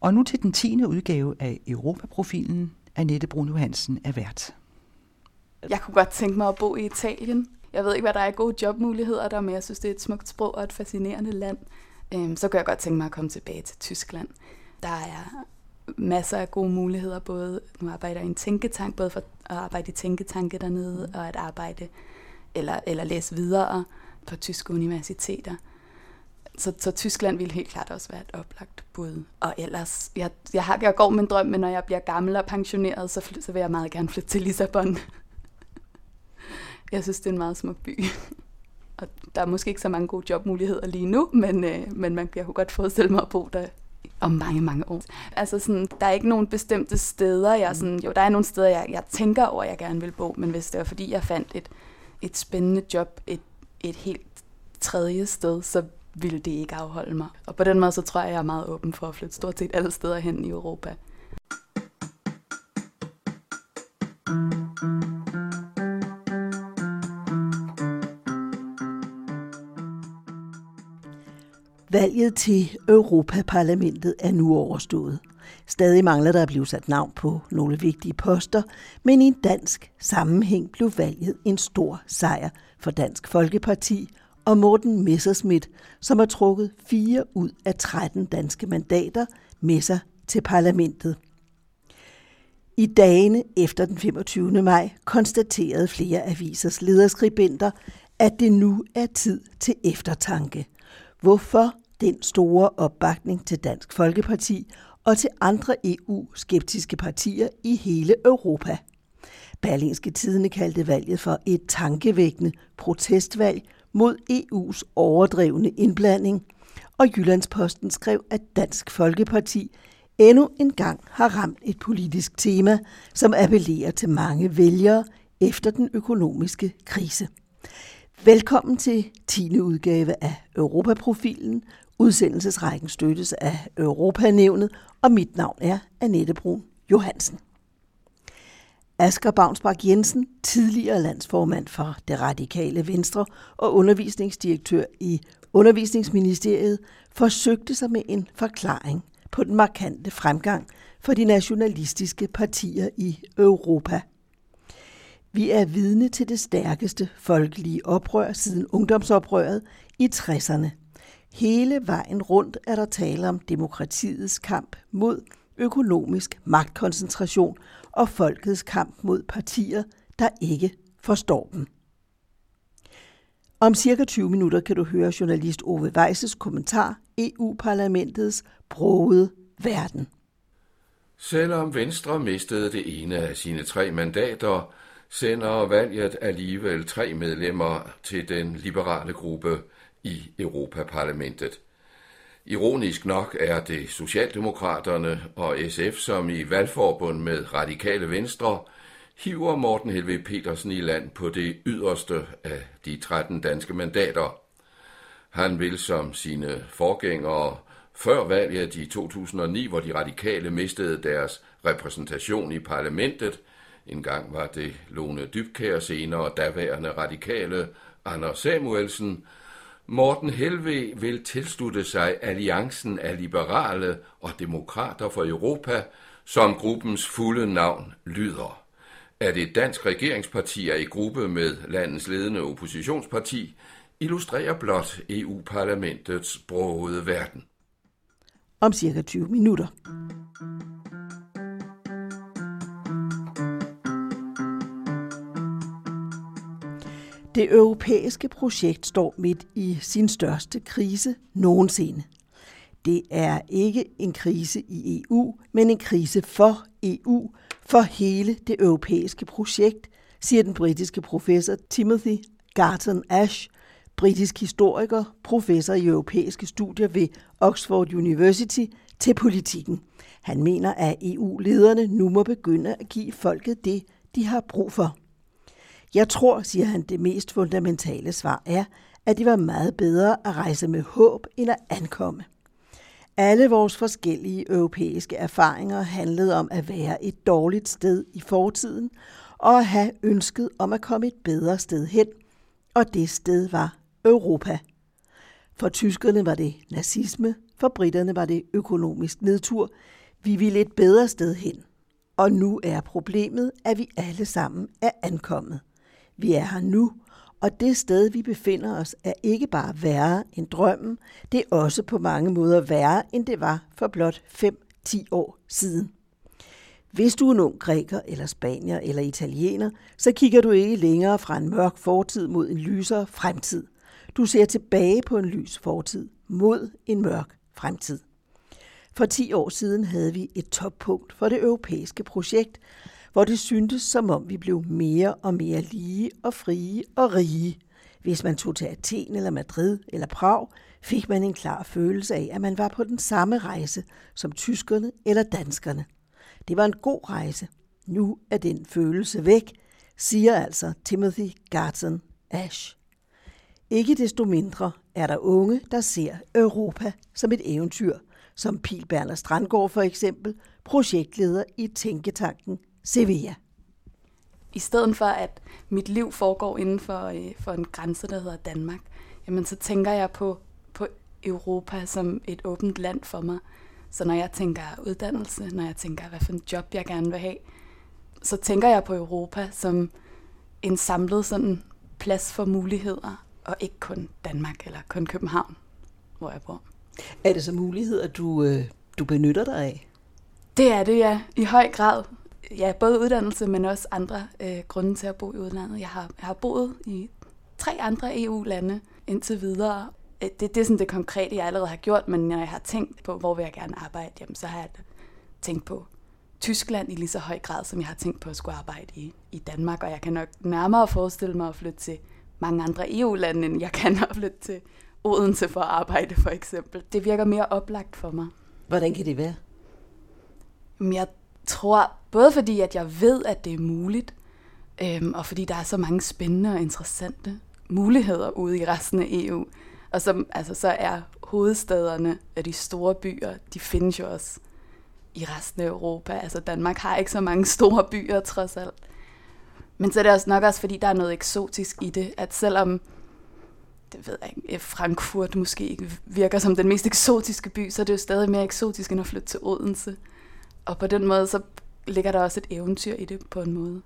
Og nu til den tiende udgave af Europaprofilen. Annette Brun Johansen er vært. Jeg kunne godt tænke mig at bo i Italien. Jeg ved ikke, hvad der er gode jobmuligheder der, men jeg synes, det er et smukt sprog og et fascinerende land. Øhm, så kan jeg godt tænke mig at komme tilbage til Tyskland. Der er masser af gode muligheder, både nu arbejder jeg i en tænketank, både for at arbejde i tænketanke dernede, og at arbejde eller, eller læse videre på tyske universiteter. Så, så Tyskland ville helt klart også være et oplagt bud. Og ellers, jeg, jeg, har, jeg går med en drøm, men når jeg bliver gammel og pensioneret, så, så vil jeg meget gerne flytte til Lissabon. jeg synes, det er en meget smuk by. Og der er måske ikke så mange gode jobmuligheder lige nu, men, øh, men man kan jo godt forestille mig at bo der om mange, mange år. Altså sådan, der er ikke nogen bestemte steder, jeg sådan, jo, der er nogle steder, jeg, jeg tænker over, at jeg gerne vil bo, men hvis det var fordi, jeg fandt et, et spændende job et, et helt tredje sted, så ville det ikke afholde mig. Og på den måde, så tror jeg, jeg er meget åben for at flytte stort set alle steder hen i Europa. Valget til Europaparlamentet er nu overstået. Stadig mangler der at blive sat navn på nogle vigtige poster, men i en dansk sammenhæng blev valget en stor sejr for Dansk Folkeparti og Morten Messerschmidt, som har trukket fire ud af 13 danske mandater med sig til parlamentet. I dagene efter den 25. maj konstaterede flere avisers lederskribenter, at det nu er tid til eftertanke. Hvorfor den store opbakning til Dansk Folkeparti og til andre EU-skeptiske partier i hele Europa. Berlingske Tidene kaldte valget for et tankevækkende protestvalg mod EU's overdrevne indblanding, og Jyllandsposten skrev, at Dansk Folkeparti endnu en gang har ramt et politisk tema, som appellerer til mange vælgere efter den økonomiske krise. Velkommen til 10. udgave af Europaprofilen. Udsendelsesrækken støttes af Europanævnet, og mit navn er Annette Brun Johansen. Asger Bavnsbak Jensen, tidligere landsformand for det radikale Venstre og undervisningsdirektør i Undervisningsministeriet, forsøgte sig med en forklaring på den markante fremgang for de nationalistiske partier i Europa. Vi er vidne til det stærkeste folkelige oprør siden ungdomsoprøret i 60'erne. Hele vejen rundt er der tale om demokratiets kamp mod økonomisk magtkoncentration og folkets kamp mod partier, der ikke forstår dem. Om cirka 20 minutter kan du høre journalist Ove Weises kommentar EU-parlamentets broede verden. Selvom Venstre mistede det ene af sine tre mandater, sender valget alligevel tre medlemmer til den liberale gruppe i Europaparlamentet. Ironisk nok er det Socialdemokraterne og SF, som i valgforbund med Radikale Venstre hiver Morten Helve Petersen i land på det yderste af de 13 danske mandater. Han vil som sine forgængere før valget i 2009, hvor de radikale mistede deres repræsentation i parlamentet, en gang var det Lone Dybkær, senere daværende radikale Anders Samuelsen, Morten Helve vil tilslutte sig alliancen af liberale og demokrater for Europa, som gruppens fulde navn lyder. At et dansk regeringsparti er i gruppe med landets ledende oppositionsparti, illustrerer blot EU-parlamentets brogede verden. Om cirka 20 minutter. Det europæiske projekt står midt i sin største krise nogensinde. Det er ikke en krise i EU, men en krise for EU, for hele det europæiske projekt, siger den britiske professor Timothy Garton Ash, britisk historiker, professor i europæiske studier ved Oxford University, til politikken. Han mener, at EU-lederne nu må begynde at give folket det, de har brug for. Jeg tror, siger han, det mest fundamentale svar er, at det var meget bedre at rejse med håb end at ankomme. Alle vores forskellige europæiske erfaringer handlede om at være et dårligt sted i fortiden og at have ønsket om at komme et bedre sted hen, og det sted var Europa. For tyskerne var det nazisme, For britterne var det økonomisk nedtur. Vi ville et bedre sted hen. Og nu er problemet, at vi alle sammen er ankommet. Vi er her nu, og det sted, vi befinder os, er ikke bare værre end drømmen, det er også på mange måder værre, end det var for blot 5-10 år siden. Hvis du er en ung græker, eller spanier, eller italiener, så kigger du ikke længere fra en mørk fortid mod en lysere fremtid. Du ser tilbage på en lys fortid mod en mørk fremtid. For 10 år siden havde vi et toppunkt for det europæiske projekt, hvor det syntes, som om vi blev mere og mere lige og frie og rige. Hvis man tog til Athen eller Madrid eller Prag, fik man en klar følelse af, at man var på den samme rejse som tyskerne eller danskerne. Det var en god rejse. Nu er den følelse væk, siger altså Timothy Garton Ash. Ikke desto mindre er der unge, der ser Europa som et eventyr, som Pil Berner Strandgaard for eksempel, projektleder i Tænketanken Sevilla. I stedet for, at mit liv foregår inden for, øh, for en grænse, der hedder Danmark, jamen så tænker jeg på, på Europa som et åbent land for mig. Så når jeg tænker uddannelse, når jeg tænker, hvad for en job jeg gerne vil have, så tænker jeg på Europa som en samlet sådan plads for muligheder, og ikke kun Danmark eller kun København, hvor jeg bor. Er det så muligheder, du, øh, du benytter dig af? Det er det, ja. I høj grad. Ja, både uddannelse, men også andre øh, grunde til at bo i udlandet. Jeg har, jeg har boet i tre andre EU-lande indtil videre. Øh, det, det er sådan det konkrete, jeg allerede har gjort, men når jeg har tænkt på, hvor vil jeg gerne arbejde, jamen, så har jeg tænkt på Tyskland i lige så høj grad, som jeg har tænkt på at skulle arbejde i, i Danmark. Og jeg kan nok nærmere forestille mig at flytte til mange andre EU-lande, end jeg kan at flytte til Odense for at arbejde, for eksempel. Det virker mere oplagt for mig. Hvordan kan det være? Jeg tror, både fordi, at jeg ved, at det er muligt, øhm, og fordi der er så mange spændende og interessante muligheder ude i resten af EU. Og så, altså, så er hovedstederne af de store byer, de findes jo også i resten af Europa. Altså Danmark har ikke så mange store byer, trods alt. Men så er det også nok også, fordi der er noget eksotisk i det, at selvom det ved jeg ikke, Frankfurt måske ikke virker som den mest eksotiske by, så er det jo stadig mere eksotisk end at flytte til Odense. Og på den måde, så ligger der også et eventyr i det på en måde.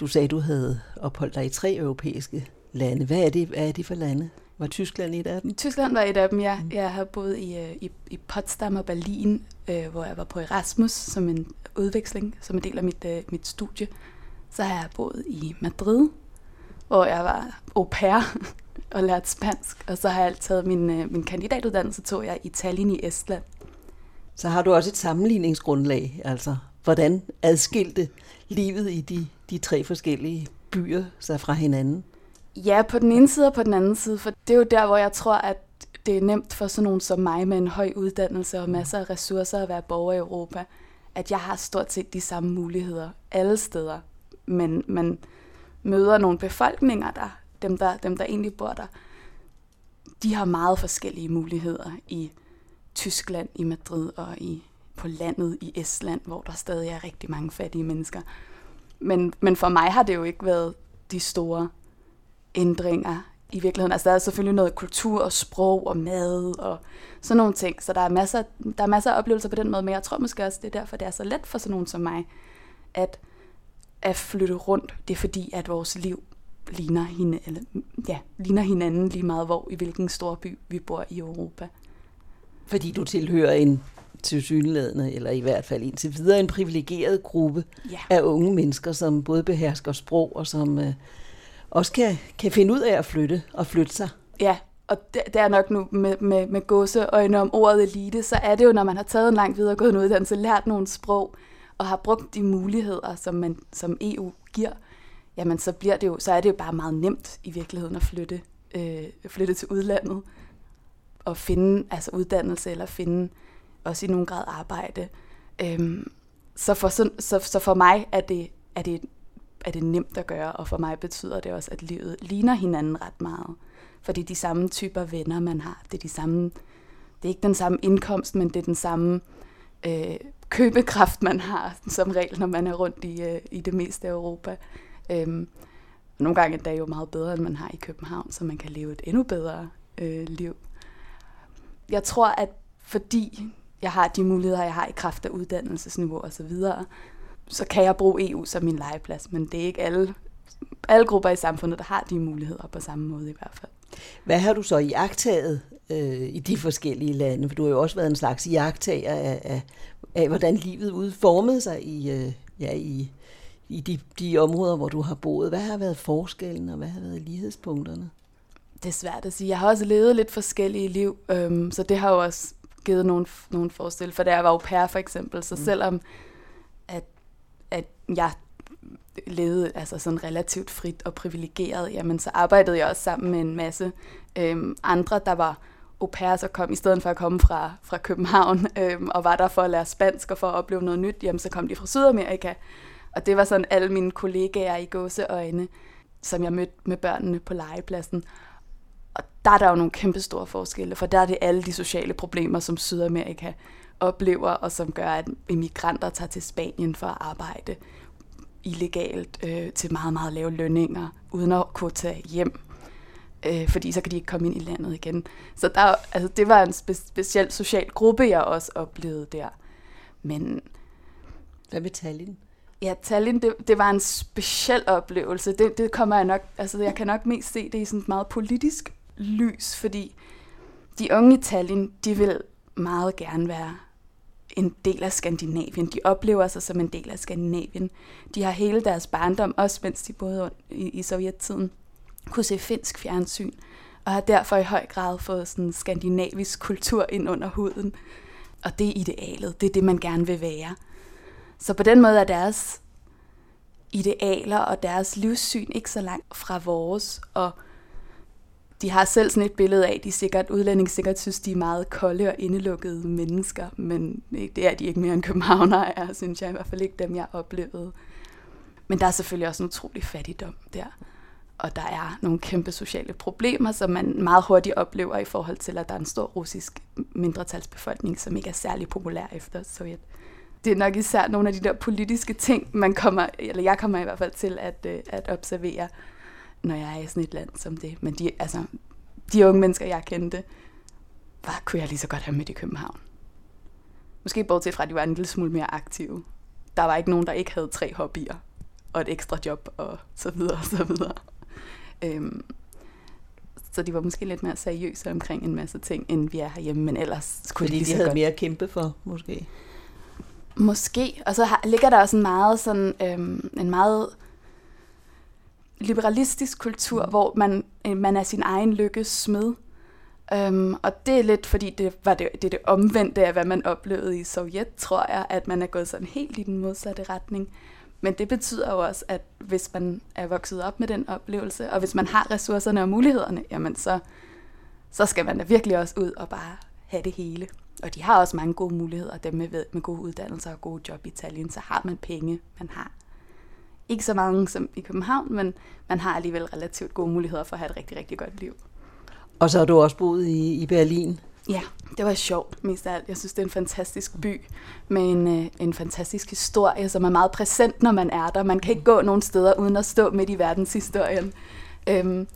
Du sagde, du havde opholdt dig i tre europæiske lande. Hvad er det, hvad er det for lande? Var Tyskland et af dem? Tyskland var et af dem, ja. Mm. Jeg har boet i, øh, i, i Potsdam og Berlin, øh, hvor jeg var på Erasmus som en udveksling, som en del af mit, øh, mit studie. Så har jeg boet i Madrid, hvor jeg var au pair og lært spansk. Og så har jeg taget min, øh, min kandidatuddannelse, tog jeg i Tallinn i Estland. Så har du også et sammenligningsgrundlag, altså hvordan adskilte livet i de, de tre forskellige byer sig fra hinanden? Ja, på den ene side og på den anden side, for det er jo der, hvor jeg tror, at det er nemt for sådan nogen som mig med en høj uddannelse og masser af ressourcer at være borger i Europa, at jeg har stort set de samme muligheder alle steder. Men man møder nogle befolkninger, der, dem, der, dem der egentlig bor der, de har meget forskellige muligheder i Tyskland, i Madrid og i på landet i Estland, hvor der stadig er rigtig mange fattige mennesker. Men, men for mig har det jo ikke været de store ændringer i virkeligheden. Altså der er selvfølgelig noget kultur og sprog og mad og sådan nogle ting, så der er masser, der er masser af oplevelser på den måde, men jeg tror måske også, det er derfor, det er så let for sådan nogen som mig, at, at flytte rundt. Det er fordi, at vores liv ligner, hende, eller, ja, ligner hinanden lige meget, hvor i hvilken stor by vi bor i Europa. Fordi du tilhører en tilsyneladende, eller i hvert fald indtil videre, en privilegeret gruppe ja. af unge mennesker, som både behersker sprog og som øh, også kan, kan finde ud af at flytte og flytte sig. Ja, og det, det er nok nu med, med, med gåseøjne om ordet elite, så er det jo, når man har taget en lang videregående uddannelse, lært nogle sprog, og har brugt de muligheder, som, man, som EU giver, jamen så, bliver det jo, så er det jo bare meget nemt i virkeligheden at flytte, øh, flytte til udlandet og finde altså uddannelse eller finde også i nogen grad arbejde. Øhm, så, for, så, så, for mig er det, er, det, er det nemt at gøre, og for mig betyder det også, at livet ligner hinanden ret meget. For det er de samme typer venner, man har. Det er, de samme, det er ikke den samme indkomst, men det er den samme øh, købekraft, man har som regel, når man er rundt i, øh, i det meste af Europa. Øhm, nogle gange er det jo meget bedre, end man har i København, så man kan leve et endnu bedre øh, liv. Jeg tror, at fordi jeg har de muligheder, jeg har i kraft af uddannelsesniveau osv., så, videre, så kan jeg bruge EU som min legeplads, men det er ikke alle, alle grupper i samfundet, der har de muligheder på samme måde i hvert fald. Hvad har du så iagtaget øh, i de forskellige lande? For du har jo også været en slags iagtager af, af, af hvordan livet udformede sig i, øh, ja, i, i de, de områder, hvor du har boet. Hvad har været forskellen, og hvad har været lighedspunkterne? Det er svært at sige. Jeg har også levet lidt forskellige liv, øhm, så det har jo også givet nogle, nogle forestil. For da jeg var au pair for eksempel, så mm. selvom at, at jeg levede altså sådan relativt frit og privilegeret, jamen så arbejdede jeg også sammen med en masse øhm, andre, der var au pair, så kom i stedet for at komme fra, fra København øhm, og var der for at lære spansk og for at opleve noget nyt, jamen så kom de fra Sydamerika. Og det var sådan alle mine kollegaer i gåseøjne, som jeg mødte med børnene på legepladsen. Der er der jo nogle kæmpe store forskelle, for der er det alle de sociale problemer, som Sydamerika oplever, og som gør, at immigranter tager til Spanien for at arbejde illegalt øh, til meget, meget lave lønninger, uden at kunne tage hjem. Øh, fordi så kan de ikke komme ind i landet igen. Så der, altså, det var en spe- speciel social gruppe, jeg også oplevede der. Men... Hvad med Tallinn? Ja, Tallinn, det, det var en speciel oplevelse. Det, det kommer jeg nok, altså jeg kan nok mest se det i sådan et meget politisk lys, fordi de unge i Tallinn, de vil meget gerne være en del af Skandinavien. De oplever sig som en del af Skandinavien. De har hele deres barndom, også mens de boede i, i sovjettiden, kunne se finsk fjernsyn, og har derfor i høj grad fået sådan skandinavisk kultur ind under huden. Og det er idealet. Det er det, man gerne vil være. Så på den måde er deres idealer og deres livssyn ikke så langt fra vores, og de har selv sådan et billede af, at de sikkert, udlændinge sikkert synes, de er meget kolde og indelukkede mennesker, men øh, det er de ikke mere end københavner er, synes jeg i hvert fald ikke dem, jeg oplevede. Men der er selvfølgelig også en utrolig fattigdom der. Og der er nogle kæmpe sociale problemer, som man meget hurtigt oplever i forhold til, at der er en stor russisk mindretalsbefolkning, som ikke er særlig populær efter Sovjet. Det er nok især nogle af de der politiske ting, man kommer, eller jeg kommer i hvert fald til at, øh, at observere, når jeg er i sådan et land som det. Men de, altså, de unge mennesker, jeg kendte, var, kunne jeg lige så godt have mødt i København. Måske bortset fra, at de var en lille smule mere aktive. Der var ikke nogen, der ikke havde tre hobbyer og et ekstra job og så videre og så videre. Øhm, så de var måske lidt mere seriøse omkring en masse ting, end vi er herhjemme, men ellers kunne Fordi de, de havde godt. mere at kæmpe for, måske? Måske, og så har, ligger der også en meget sådan, øhm, en meget liberalistisk kultur, mm. hvor man, øh, man er sin egen lykkes smed. Um, og det er lidt, fordi det var det, det, det omvendte af, hvad man oplevede i Sovjet, tror jeg, at man er gået sådan helt i den modsatte retning. Men det betyder jo også, at hvis man er vokset op med den oplevelse, og hvis man har ressourcerne og mulighederne, jamen så, så skal man da virkelig også ud og bare have det hele. Og de har også mange gode muligheder, dem med, med gode uddannelser og gode job i Italien, så har man penge, man har ikke så mange som i København, men man har alligevel relativt gode muligheder for at have et rigtig, rigtig godt liv. Og så har du også boet i, i Berlin. Ja, det var sjovt mest af alt. Jeg synes, det er en fantastisk by med en, øh, en fantastisk historie, som er meget præsent, når man er der. Man kan ikke gå nogen steder uden at stå midt i verdenshistorien. Øhm,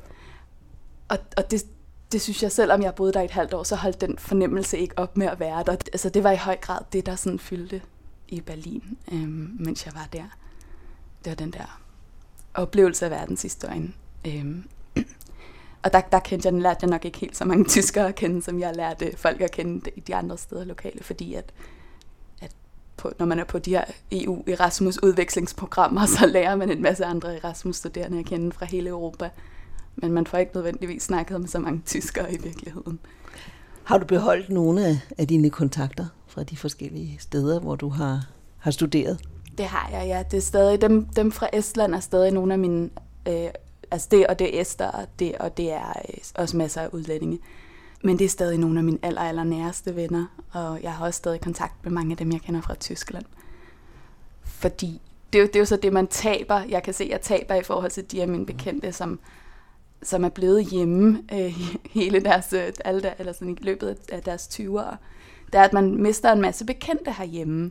og og det, det synes jeg, selvom jeg boede der et halvt år, så holdt den fornemmelse ikke op med at være der. Altså, det var i høj grad det, der sådan fyldte i Berlin, øhm, mens jeg var der det var den der oplevelse af verdenshistorien. Øhm. Og der, der kendte jeg, lærte jeg nok ikke helt så mange tyskere at kende, som jeg lærte folk at kende i de andre steder lokale, fordi at, at på, når man er på de her EU Erasmus udvekslingsprogrammer, så lærer man en masse andre Erasmus studerende at kende fra hele Europa. Men man får ikke nødvendigvis snakket med så mange tyskere i virkeligheden. Har du beholdt nogle af dine kontakter fra de forskellige steder, hvor du har, har studeret? Det har jeg, ja. Det er stadig, dem, dem fra Estland er stadig nogle af mine, øh, altså det og det er Esther, og det, og det er øh, også masser af udlændinge. Men det er stadig nogle af mine aller, aller næreste venner, og jeg har også stadig kontakt med mange af dem, jeg kender fra Tyskland. Fordi det er, jo, det er jo så det, man taber. Jeg kan se, at jeg taber i forhold til de af mine bekendte, som, som er blevet hjemme øh, hele deres, øh, alle der, eller sådan i løbet af deres 20'ere. Det er, at man mister en masse bekendte herhjemme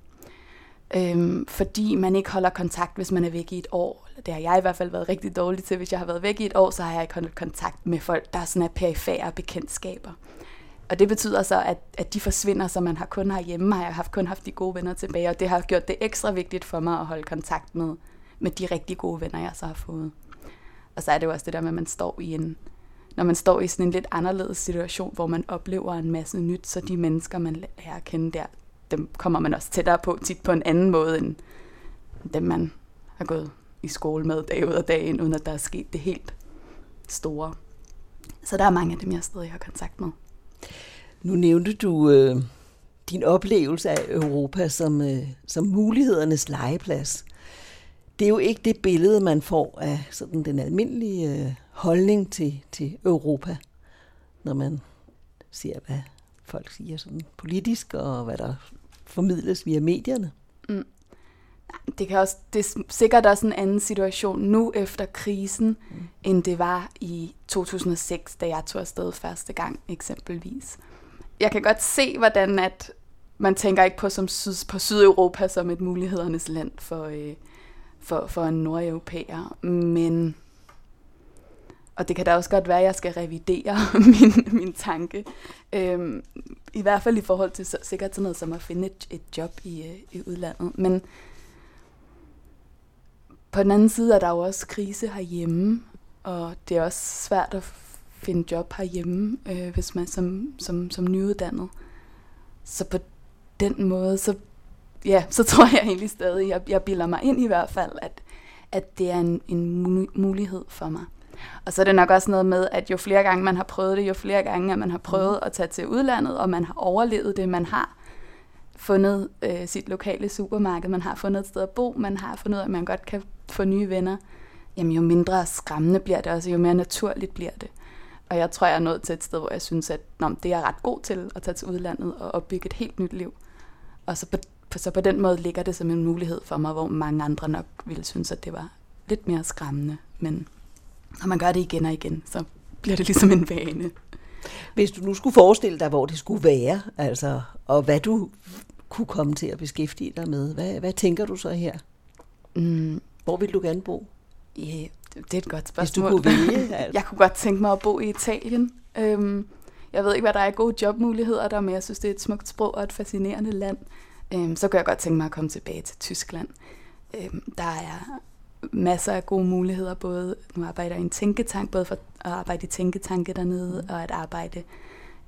øhm, fordi man ikke holder kontakt, hvis man er væk i et år. Det har jeg i hvert fald været rigtig dårlig til. Hvis jeg har været væk i et år, så har jeg ikke holdt kontakt med folk, der er sådan er perifære bekendtskaber. Og det betyder så, at, at de forsvinder, så man har kun herhjemme, har jeg haft, kun haft de gode venner tilbage, og det har gjort det ekstra vigtigt for mig at holde kontakt med, med de rigtig gode venner, jeg så har fået. Og så er det jo også det der med, at man står i en, når man står i sådan en lidt anderledes situation, hvor man oplever en masse nyt, så de mennesker, man lærer at kende der, dem kommer man også tættere på, tit på en anden måde, end dem man har gået i skole med dag ud og dag ind, uden at der er sket det helt store. Så der er mange af dem, jeg stadig har kontakt med. Nu nævnte du øh, din oplevelse af Europa som, øh, som mulighedernes legeplads. Det er jo ikke det billede, man får af sådan den almindelige øh, holdning til, til Europa, når man ser, hvad folk siger sådan politisk, og hvad der formidles via medierne. Mm. Det, kan også, det er sikkert også en anden situation nu efter krisen, mm. end det var i 2006, da jeg tog afsted første gang eksempelvis. Jeg kan godt se, hvordan at man tænker ikke på, som syd, på Sydeuropa som et mulighedernes land for, øh, for, for en nordeuropæer, men og det kan da også godt være, at jeg skal revidere min, min tanke. Øhm, I hvert fald i forhold til så, sikkert sådan noget som at finde et, et job i, øh, i udlandet. Men på den anden side er der jo også krise herhjemme, og det er også svært at finde job herhjemme, øh, hvis man som, som, som nyuddannet. Så på den måde, så, ja, så tror jeg egentlig stadig, jeg, jeg bilder mig ind i hvert fald, at, at det er en, en mulighed for mig. Og så er det nok også noget med, at jo flere gange man har prøvet det, jo flere gange at man har prøvet mm. at tage til udlandet, og man har overlevet det, man har fundet øh, sit lokale supermarked, man har fundet et sted at bo, man har fundet ud af, at man godt kan få nye venner, jamen jo mindre skræmmende bliver det også, jo mere naturligt bliver det. Og jeg tror, jeg er nået til et sted, hvor jeg synes, at nå, det er jeg ret god til at tage til udlandet og opbygge et helt nyt liv. Og så på, så på den måde ligger det som en mulighed for mig, hvor mange andre nok ville synes, at det var lidt mere skræmmende. Men når man gør det igen og igen, så bliver det ligesom en vane. Hvis du nu skulle forestille dig, hvor det skulle være, altså, og hvad du kunne komme til at beskæftige dig med, hvad, hvad tænker du så her? Mm. Hvor vil du gerne bo? Ja, det er et godt spørgsmål. Hvis du kunne vælge? Altså. jeg kunne godt tænke mig at bo i Italien. Øhm, jeg ved ikke, hvad der er gode jobmuligheder der, men jeg synes, det er et smukt sprog og et fascinerende land. Øhm, så kunne jeg godt tænke mig at komme tilbage til Tyskland. Øhm, der er masser af gode muligheder, både nu arbejder jeg i en tænketank, både for at arbejde i tænketanke dernede, og at arbejde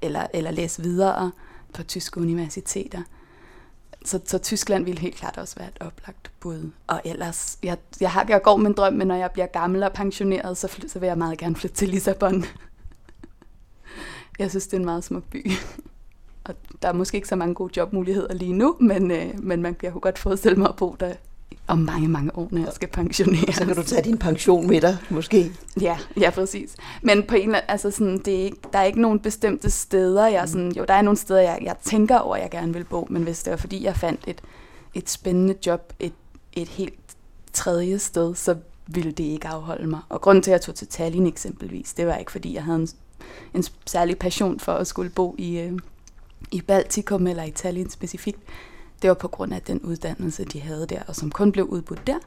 eller, eller læse videre på tyske universiteter. Så, så Tyskland ville helt klart også være et oplagt bud. Og ellers, jeg, jeg, har, jeg går med en drøm, men når jeg bliver gammel og pensioneret, så, så vil jeg meget gerne flytte til Lissabon. jeg synes, det er en meget smuk by. Og der er måske ikke så mange gode jobmuligheder lige nu, men, øh, men man, jeg kunne godt forestille mig at bo der om mange, mange år, når jeg skal pensionere. Så kan du tage din pension med dig, måske. Ja, ja, præcis. Men på en altså sådan, det er ikke, der er ikke nogen bestemte steder, jeg sådan, jo, der er nogle steder, jeg, jeg tænker over, jeg gerne vil bo, men hvis det var fordi, jeg fandt et, et spændende job et, et helt tredje sted, så ville det ikke afholde mig. Og grunden til, at jeg tog til Tallinn eksempelvis, det var ikke fordi, jeg havde en, en særlig passion for at skulle bo i, øh, i Baltikum eller i Tallinn specifikt. Det var på grund af den uddannelse, de havde der, og som kun blev udbudt der,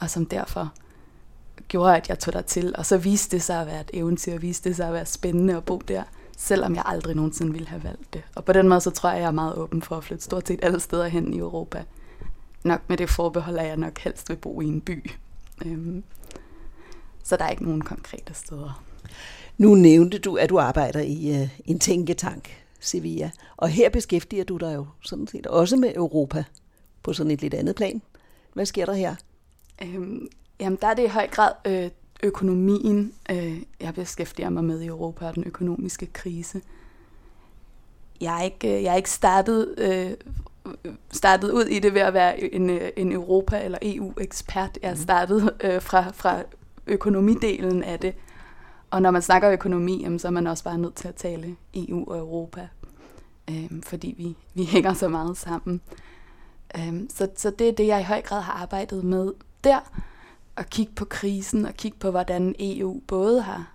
og som derfor gjorde, at jeg tog der til. Og så viste det sig at være et eventyr, viste det sig at være spændende at bo der, selvom jeg aldrig nogensinde ville have valgt det. Og på den måde, så tror jeg, jeg er meget åben for at flytte stort set alle steder hen i Europa. Nok med det forbehold, at jeg nok helst vil bo i en by. Øhm, så der er ikke nogen konkrete steder. Nu nævnte du, at du arbejder i uh, en tænketank. Sevilla. Og her beskæftiger du dig jo sådan set også med Europa på sådan et lidt andet plan. Hvad sker der her? Øhm, jamen, der er det i høj grad øh, økonomien, øh, jeg beskæftiger mig med i Europa og den økonomiske krise. Jeg er ikke, øh, jeg er ikke startet, øh, startet ud i det ved at være en, øh, en Europa- eller EU-ekspert. Jeg er mhm. startet øh, fra, fra økonomidelen af det. Og når man snakker økonomi, så er man også bare nødt til at tale EU og Europa, øhm, fordi vi, vi hænger så meget sammen. Øhm, så, så det er det, jeg i høj grad har arbejdet med der, at kigge på krisen og kigge på, hvordan EU både har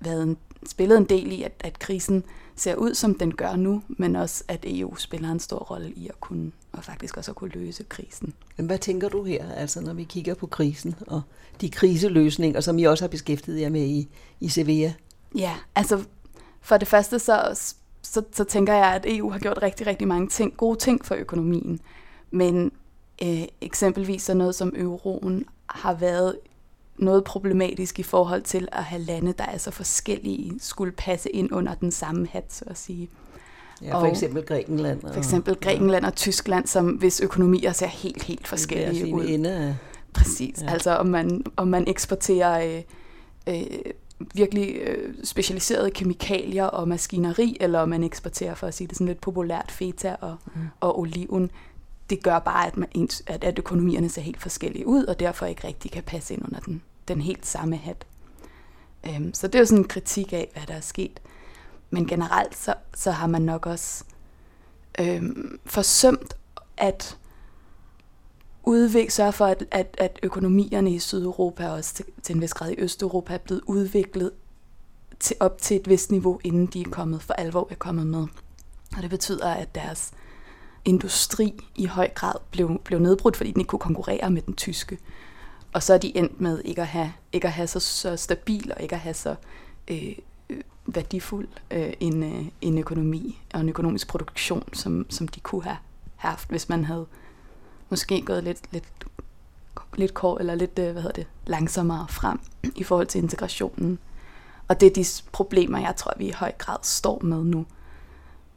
været en, spillet en del i, at, at krisen ser ud, som den gør nu, men også, at EU spiller en stor rolle i at kunne, og faktisk også at kunne løse krisen. Men hvad tænker du her, altså når vi kigger på krisen og de kriseløsninger, som I også har beskæftiget jer med i, i Sevilla? Ja, altså For det første så, så, så tænker jeg, at EU har gjort rigtig, rigtig mange ting, gode ting for økonomien. Men øh, eksempelvis så noget som euroen har været noget problematisk i forhold til at have lande, der er så forskellige, skulle passe ind under den samme hat, så at sige. Ja, for og eksempel Grækenland. Og, for eksempel Grækenland og Tyskland, som hvis økonomier ser helt, helt forskellige ud. Ende af Præcis. Ja. Altså om man, om man eksporterer øh, øh, virkelig øh, specialiserede kemikalier og maskineri, eller om man eksporterer, for at sige det sådan lidt populært, feta og, mm. og oliven. Det gør bare, at, man, at, at økonomierne ser helt forskellige ud, og derfor ikke rigtig kan passe ind under den, den helt samme hat. Øhm, så det er jo sådan en kritik af, hvad der er sket. Men generelt så, så har man nok også øhm, forsømt at udvikle, sørge for, at, at, at økonomierne i Sydeuropa og også til, til en vis grad i Østeuropa er blevet udviklet til, op til et vist niveau, inden de er kommet for alvor er kommet med. Og det betyder, at deres industri i høj grad blev, blev nedbrudt, fordi den ikke kunne konkurrere med den tyske. Og så er de endt med ikke at have, ikke at have så, så stabil og ikke at have så øh, øh værdifuld øh, en, øh, en økonomi og en økonomisk produktion, som, som de kunne have haft, hvis man havde måske gået lidt, lidt, lidt kort, eller lidt, øh, hvad hedder det, langsommere frem i forhold til integrationen. Og det er de problemer, jeg tror, vi i høj grad står med nu.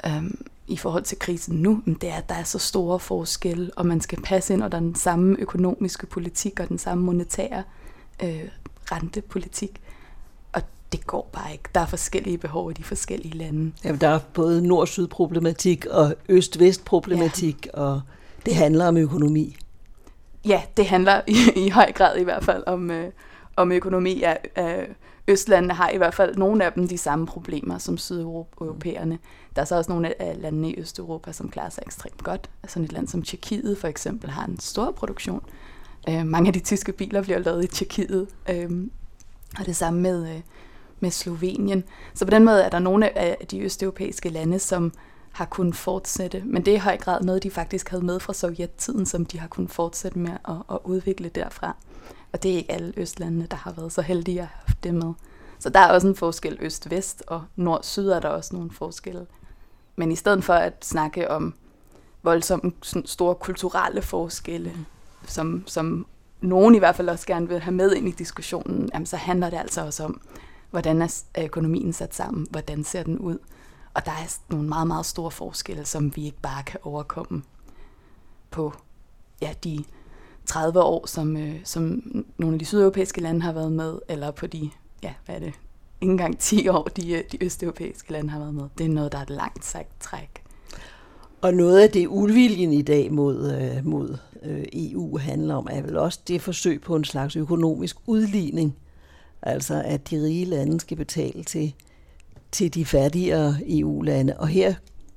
Øhm, i forhold til krisen nu, det er, at der er så store forskelle, og man skal passe ind under den samme økonomiske politik og den samme monetære øh, rentepolitik. Og det går bare ikke. Der er forskellige behov i de forskellige lande. Jamen, der er både nord-syd problematik og øst-vest problematik, ja. og det handler om økonomi. Ja, det handler i, i høj grad i hvert fald om, øh, om økonomi. at øh, Østlandene har i hvert fald nogle af dem de samme problemer som sydeuropæerne. Der er så også nogle af landene i Østeuropa, som klarer sig ekstremt godt. Altså sådan et land som Tjekkiet for eksempel har en stor produktion. Øh, mange af de tyske biler bliver lavet i Tjekkiet. Øh, og det samme med, øh, med Slovenien. Så på den måde er der nogle af de østeuropæiske lande, som har kunnet fortsætte. Men det er i høj grad noget, de faktisk havde med fra sovjettiden, som de har kunnet fortsætte med at, at udvikle derfra. Og det er ikke alle østlandene, der har været så heldige at have haft det med. Så der er også en forskel øst-vest, og nord-syd er der også nogle forskelle. Men i stedet for at snakke om voldsomme store kulturelle forskelle, som, som nogen i hvert fald også gerne vil have med ind i diskussionen, jamen, så handler det altså også om, hvordan er økonomien sat sammen, hvordan ser den ud. Og der er nogle meget, meget store forskelle, som vi ikke bare kan overkomme på ja, de 30 år, som, øh, som nogle af de sydeuropæiske lande har været med, eller på de, ja, hvad er det, ikke engang 10 år, de, øh, de østeuropæiske lande har været med. Det er noget, der er et langt sagt træk. Og noget af det uviljen i dag mod, øh, mod øh, EU handler om, er vel også det forsøg på en slags økonomisk udligning. Altså at de rige lande skal betale til, til de fattigere EU-lande. Og her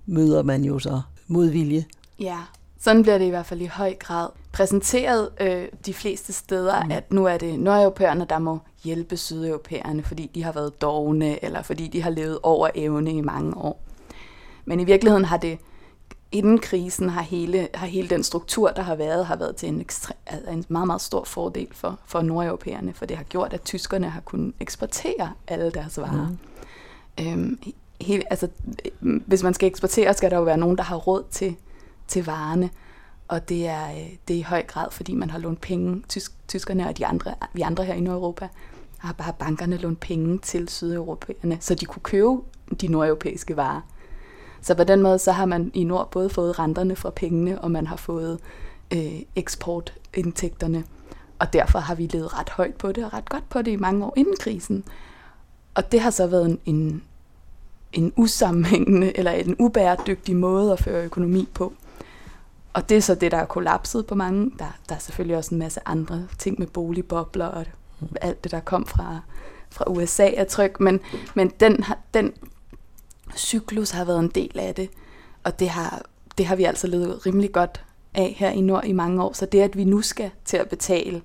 møder man jo så modvilje. Ja, sådan bliver det i hvert fald i høj grad præsenteret øh, de fleste steder, mm. at nu er det nordeuropæerne, der må hjælpe sydeuropæerne, fordi de har været dogne, eller fordi de har levet over evne i mange år. Men i virkeligheden har det, inden krisen, har hele, har hele den struktur, der har været, har været til en, ekstre, altså en meget, meget stor fordel for, for nordeuropæerne, for det har gjort, at tyskerne har kunnet eksportere alle deres varer. Mm. Øhm, hele, altså, hvis man skal eksportere, skal der jo være nogen, der har råd til til varerne. Og det er, øh, det er i høj grad, fordi man har lånt penge, tysk, tyskerne og de andre, vi andre her i Nordeuropa, har bare bankerne lånt penge til sydeuropæerne, så de kunne købe de nordeuropæiske varer. Så på den måde, så har man i nord både fået renterne fra pengene, og man har fået øh, eksportindtægterne. Og derfor har vi levet ret højt på det, og ret godt på det i mange år inden krisen. Og det har så været en, en, en usammenhængende, eller en ubæredygtig måde at føre økonomi på. Og det er så det, der er kollapset på mange. Der, der er selvfølgelig også en masse andre ting med boligbobler og alt det, der kom fra, fra USA er tryk. Men, men den, den cyklus har været en del af det, og det har, det har vi altså levet rimelig godt af her i Nord i mange år. Så det, at vi nu skal til at betale,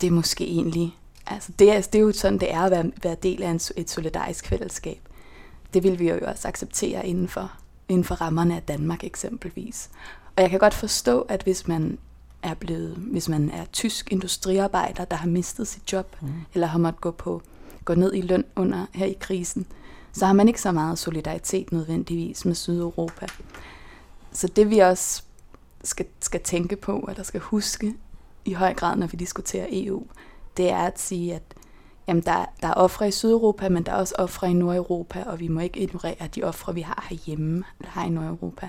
det er måske egentlig... Altså det, er, det er jo sådan, det er at være, være del af en, et solidarisk fællesskab. Det vil vi jo også acceptere inden for inden for rammerne af Danmark eksempelvis. Og jeg kan godt forstå, at hvis man er blevet, hvis man er tysk industriarbejder, der har mistet sit job, mm. eller har måttet gå, på, gå ned i løn under her i krisen, så har man ikke så meget solidaritet nødvendigvis med Sydeuropa. Så det vi også skal, skal tænke på, eller skal huske i høj grad, når vi diskuterer EU, det er at sige, at jamen der, der er ofre i Sydeuropa, men der er også ofre i Nordeuropa, og vi må ikke ignorere de ofre, vi har herhjemme, eller har i Nordeuropa.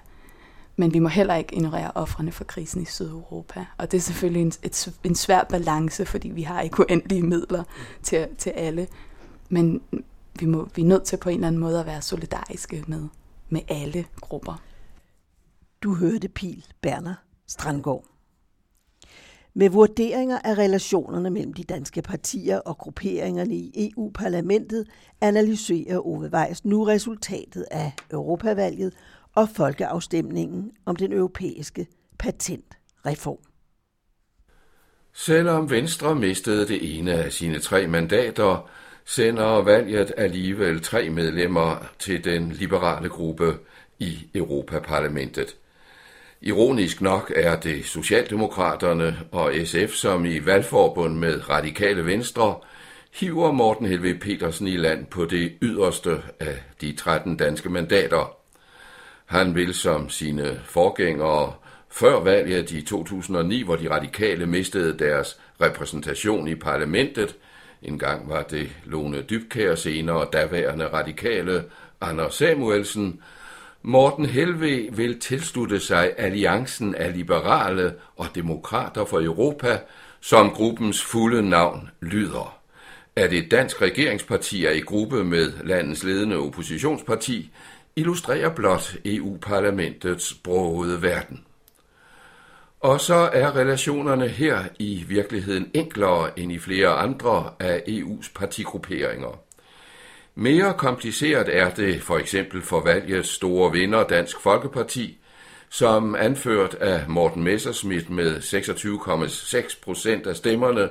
Men vi må heller ikke ignorere ofrene for krisen i Sydeuropa. Og det er selvfølgelig en, et, en svær balance, fordi vi har ikke uendelige midler til, til alle. Men vi, må, vi er nødt til på en eller anden måde at være solidariske med, med alle grupper. Du hørte Pil Berner Strandgaard. Med vurderinger af relationerne mellem de danske partier og grupperingerne i EU-parlamentet analyserer Ove Weiss nu resultatet af Europavalget og folkeafstemningen om den europæiske patentreform. Selvom Venstre mistede det ene af sine tre mandater, sender valget alligevel tre medlemmer til den liberale gruppe i Europaparlamentet. Ironisk nok er det Socialdemokraterne og SF, som i valgforbund med Radikale Venstre hiver Morten Helve Petersen i land på det yderste af de 13 danske mandater. Han vil som sine forgængere før valget i 2009, hvor de radikale mistede deres repræsentation i parlamentet, en gang var det Lone Dybkær, senere daværende radikale Anders Samuelsen, Morten Helve vil tilslutte sig alliancen af liberale og demokrater for Europa, som gruppens fulde navn lyder. At et dansk regeringsparti er i gruppe med landets ledende oppositionsparti, illustrerer blot EU-parlamentets brogede verden. Og så er relationerne her i virkeligheden enklere end i flere andre af EU's partigrupperinger. Mere kompliceret er det for eksempel for valgets store vinder Dansk Folkeparti, som anført af Morten Messerschmidt med 26,6 procent af stemmerne,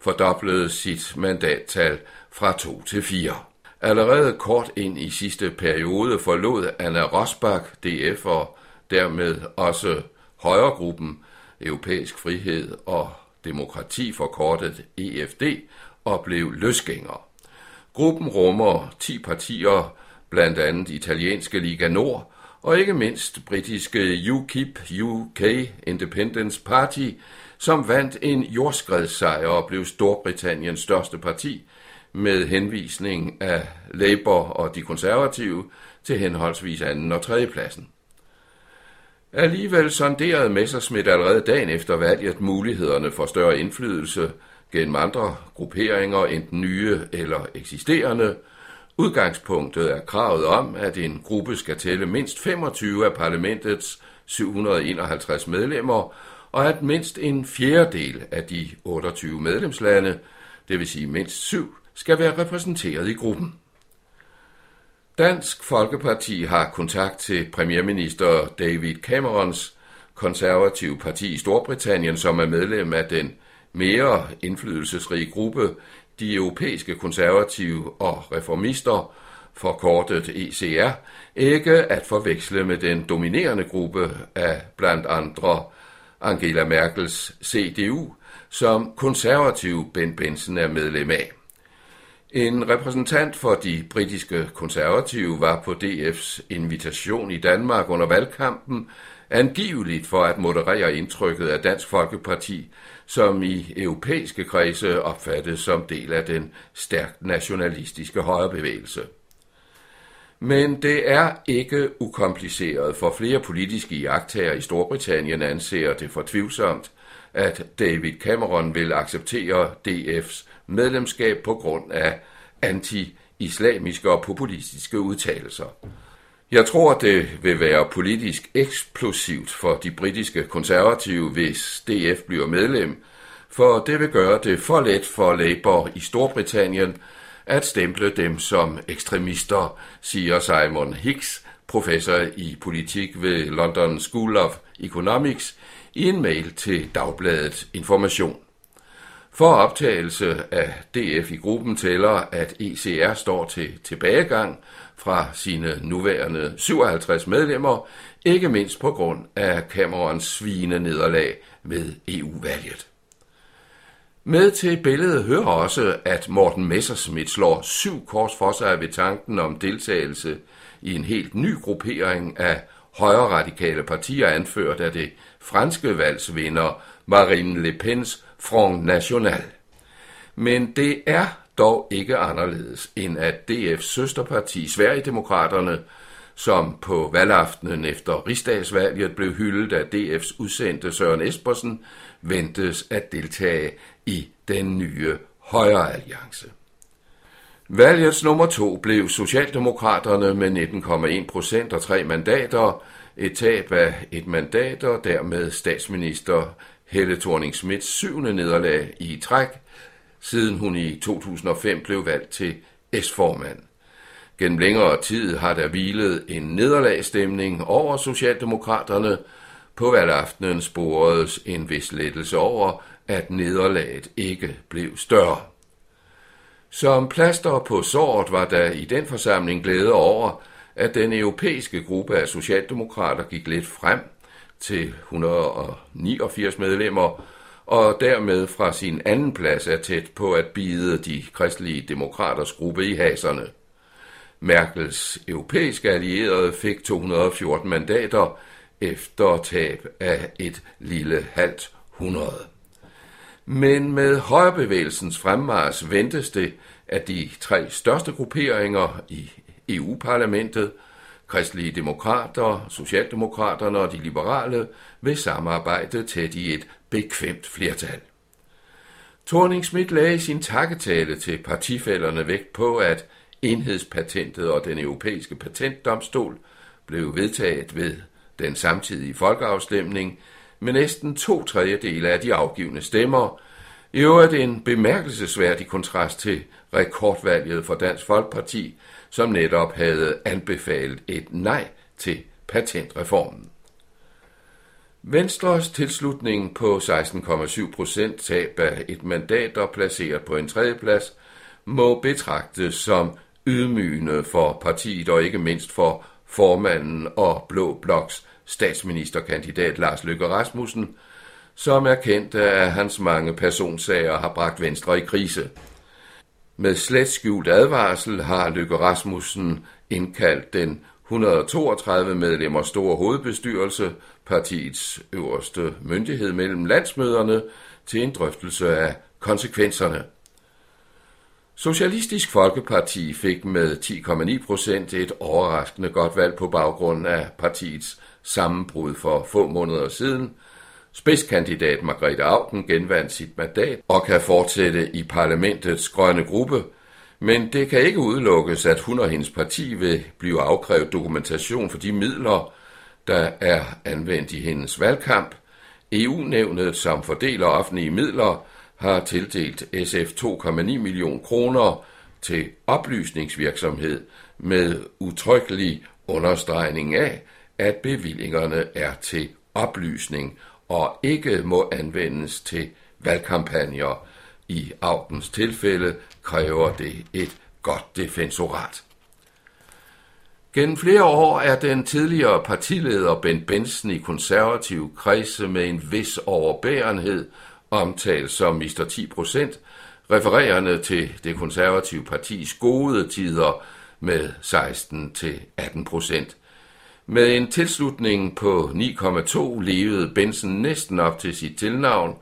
fordoblede sit mandattal fra 2 til 4. Allerede kort ind i sidste periode forlod Anna Rosbach DF og dermed også højregruppen Europæisk Frihed og Demokrati forkortet EFD og blev løsgænger. Gruppen rummer 10 partier, blandt andet italienske Liga Nord og ikke mindst britiske UKIP UK Independence Party, som vandt en jordskredssejr og blev Storbritanniens største parti med henvisning af Labour og de konservative til henholdsvis anden og tredje pladsen. Alligevel sonderede Messerschmidt allerede dagen efter valget mulighederne for større indflydelse gennem andre grupperinger, enten nye eller eksisterende. Udgangspunktet er kravet om, at en gruppe skal tælle mindst 25 af parlamentets 751 medlemmer, og at mindst en fjerdedel af de 28 medlemslande, det vil sige mindst syv, skal være repræsenteret i gruppen. Dansk Folkeparti har kontakt til premierminister David Camerons konservative parti i Storbritannien, som er medlem af den mere indflydelsesrige gruppe, de europæiske konservative og reformister, forkortet ECR, ikke at forveksle med den dominerende gruppe af blandt andre Angela Merkels CDU, som konservativ Ben Benson er medlem af. En repræsentant for de britiske konservative var på DF's invitation i Danmark under valgkampen, angiveligt for at moderere indtrykket af Dansk Folkeparti, som i europæiske kredse opfattes som del af den stærkt nationalistiske højrebevægelse. Men det er ikke ukompliceret, for flere politiske jagttager i Storbritannien anser det for tvivlsomt, at David Cameron vil acceptere DF's medlemskab på grund af anti-islamiske og populistiske udtalelser. Jeg tror, det vil være politisk eksplosivt for de britiske konservative, hvis DF bliver medlem, for det vil gøre det for let for Labour i Storbritannien at stemple dem som ekstremister, siger Simon Hicks, professor i politik ved London School of Economics, i en mail til Dagbladet Information. For optagelse af DF i gruppen tæller, at ECR står til tilbagegang fra sine nuværende 57 medlemmer, ikke mindst på grund af Camerons svine nederlag ved EU-valget. Med til billedet hører også, at Morten Messerschmidt slår syv kors for sig ved tanken om deltagelse i en helt ny gruppering af højre radikale partier anført af det franske valgsvinder Marine Le Pens Front National. Men det er dog ikke anderledes, end at DF's søsterparti Sverigedemokraterne, som på valgaftenen efter rigsdagsvalget blev hyldet af DF's udsendte Søren Espersen, ventes at deltage i den nye Højre Alliance. Valgets nummer to blev Socialdemokraterne med 19,1 procent og tre mandater, et tab af et mandat og dermed statsminister Helle thorning Schmidts syvende nederlag i træk, siden hun i 2005 blev valgt til S-formand. Gennem længere tid har der hvilet en nederlagstemning over Socialdemokraterne. På valgaftenen sporedes en vis lettelse over, at nederlaget ikke blev større. Som plaster på såret var der i den forsamling glæde over, at den europæiske gruppe af socialdemokrater gik lidt frem til 189 medlemmer, og dermed fra sin anden plads er tæt på at bide de kristelige demokraters gruppe i haserne. Merkels europæiske allierede fik 214 mandater efter tab af et lille halvt hundrede. Men med højrebevægelsens fremmars ventes det, at de tre største grupperinger i EU-parlamentet, kristelige demokrater, socialdemokraterne og de liberale, vil samarbejde tæt i et bekvemt flertal. thorning Schmidt lagde sin takketale til partifælderne vægt på, at enhedspatentet og den europæiske patentdomstol blev vedtaget ved den samtidige folkeafstemning med næsten to tredjedele af de afgivende stemmer, i øvrigt en bemærkelsesværdig kontrast til rekordvalget for Dansk Folkeparti, som netop havde anbefalet et nej til patentreformen. Venstres tilslutning på 16,7 procent tab af et mandat og placeret på en tredjeplads må betragtes som ydmygende for partiet og ikke mindst for formanden og Blå Bloks statsministerkandidat Lars Løkke Rasmussen, som er kendt af at hans mange personsager har bragt Venstre i krise. Med slet skjult advarsel har Løkke Rasmussen indkaldt den 132 medlemmer store hovedbestyrelse, partiets øverste myndighed mellem landsmøderne, til en drøftelse af konsekvenserne. Socialistisk Folkeparti fik med 10,9 procent et overraskende godt valg på baggrund af partiets sammenbrud for få måneder siden. Spidskandidat Margrethe Augen genvandt sit mandat og kan fortsætte i parlamentets grønne gruppe, men det kan ikke udelukkes, at hun og hendes parti vil blive afkrævet dokumentation for de midler, der er anvendt i hendes valgkamp. EU-nævnet, som fordeler offentlige midler, har tildelt SF 2,9 millioner kroner til oplysningsvirksomhed med utryggelig understregning af, at bevillingerne er til oplysning og ikke må anvendes til valgkampagner. I Augens tilfælde kræver det et godt defensorat. Gennem flere år er den tidligere partileder Bent Benson i konservativ kredse med en vis overbærenhed omtalt som Mr. 10 procent, refererende til det konservative partis gode tider med 16 til 18 procent. Med en tilslutning på 9,2 levede Benson næsten op til sit tilnavn,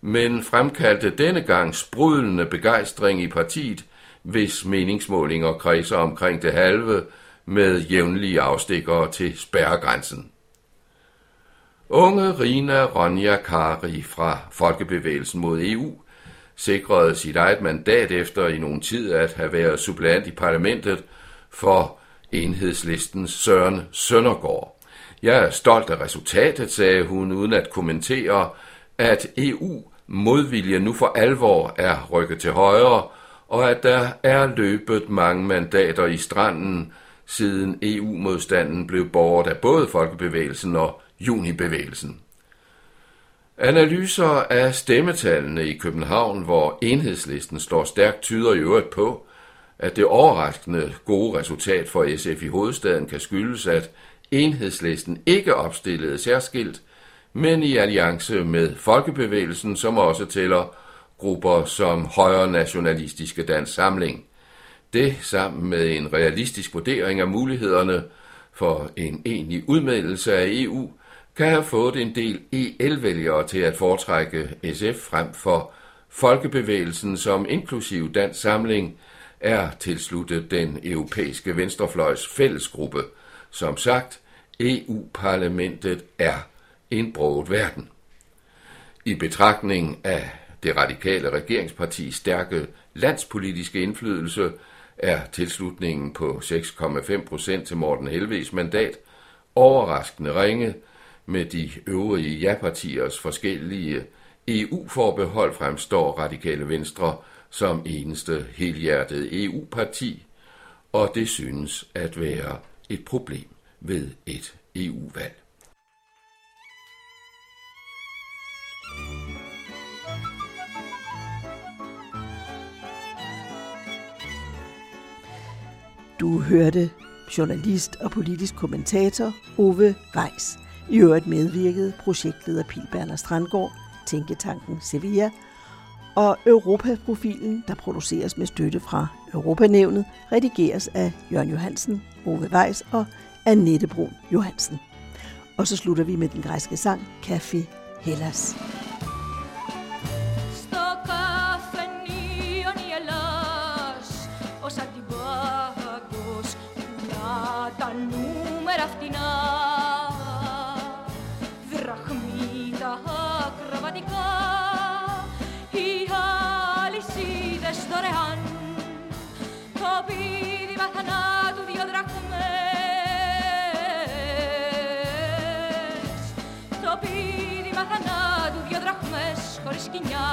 men fremkaldte denne gang sprudlende begejstring i partiet, hvis meningsmålinger kredser omkring det halve med jævnlige afstikkere til spærregrænsen. Unge Rina Ronja Kari fra Folkebevægelsen mod EU sikrede sit eget mandat efter i nogen tid at have været suppleant i parlamentet for enhedslistens Søren Søndergaard. Jeg er stolt af resultatet, sagde hun uden at kommentere, at EU modvilje nu for alvor er rykket til højre, og at der er løbet mange mandater i stranden, siden EU-modstanden blev borget af både Folkebevægelsen og Junibevægelsen. Analyser af stemmetallene i København, hvor enhedslisten står stærkt, tyder i øvrigt på, at det overraskende gode resultat for SF i hovedstaden kan skyldes, at enhedslisten ikke opstillede særskilt, men i alliance med Folkebevægelsen, som også tæller grupper som højre nationalistiske dansk samling. Det sammen med en realistisk vurdering af mulighederne for en egentlig udmeldelse af EU, kan have fået en del EL-vælgere til at foretrække SF frem for Folkebevægelsen, som inklusiv dansk samling er tilsluttet den europæiske venstrefløjs fællesgruppe. Som sagt, EU-parlamentet er en broget verden. I betragtning af det radikale regeringspartis stærke landspolitiske indflydelse er tilslutningen på 6,5 procent til Morten Helves mandat overraskende ringe med de øvrige ja-partiers forskellige EU-forbehold fremstår Radikale Venstre som eneste helhjertet EU-parti, og det synes at være et problem ved et EU-valg. Du hørte journalist og politisk kommentator Ove Weiss. I øvrigt medvirkede projektleder Pilberner Strandgård, Tænketanken Sevilla, og Europaprofilen, der produceres med støtte fra Europanævnet, redigeres af Jørgen Johansen, Ove Weiss og Annette Brun Johansen. Og så slutter vi med den græske sang Café Hellas. θανάτου δυο δραχμές το πίδημα θανάτου δυο δραχμές χωρίς σκηνιά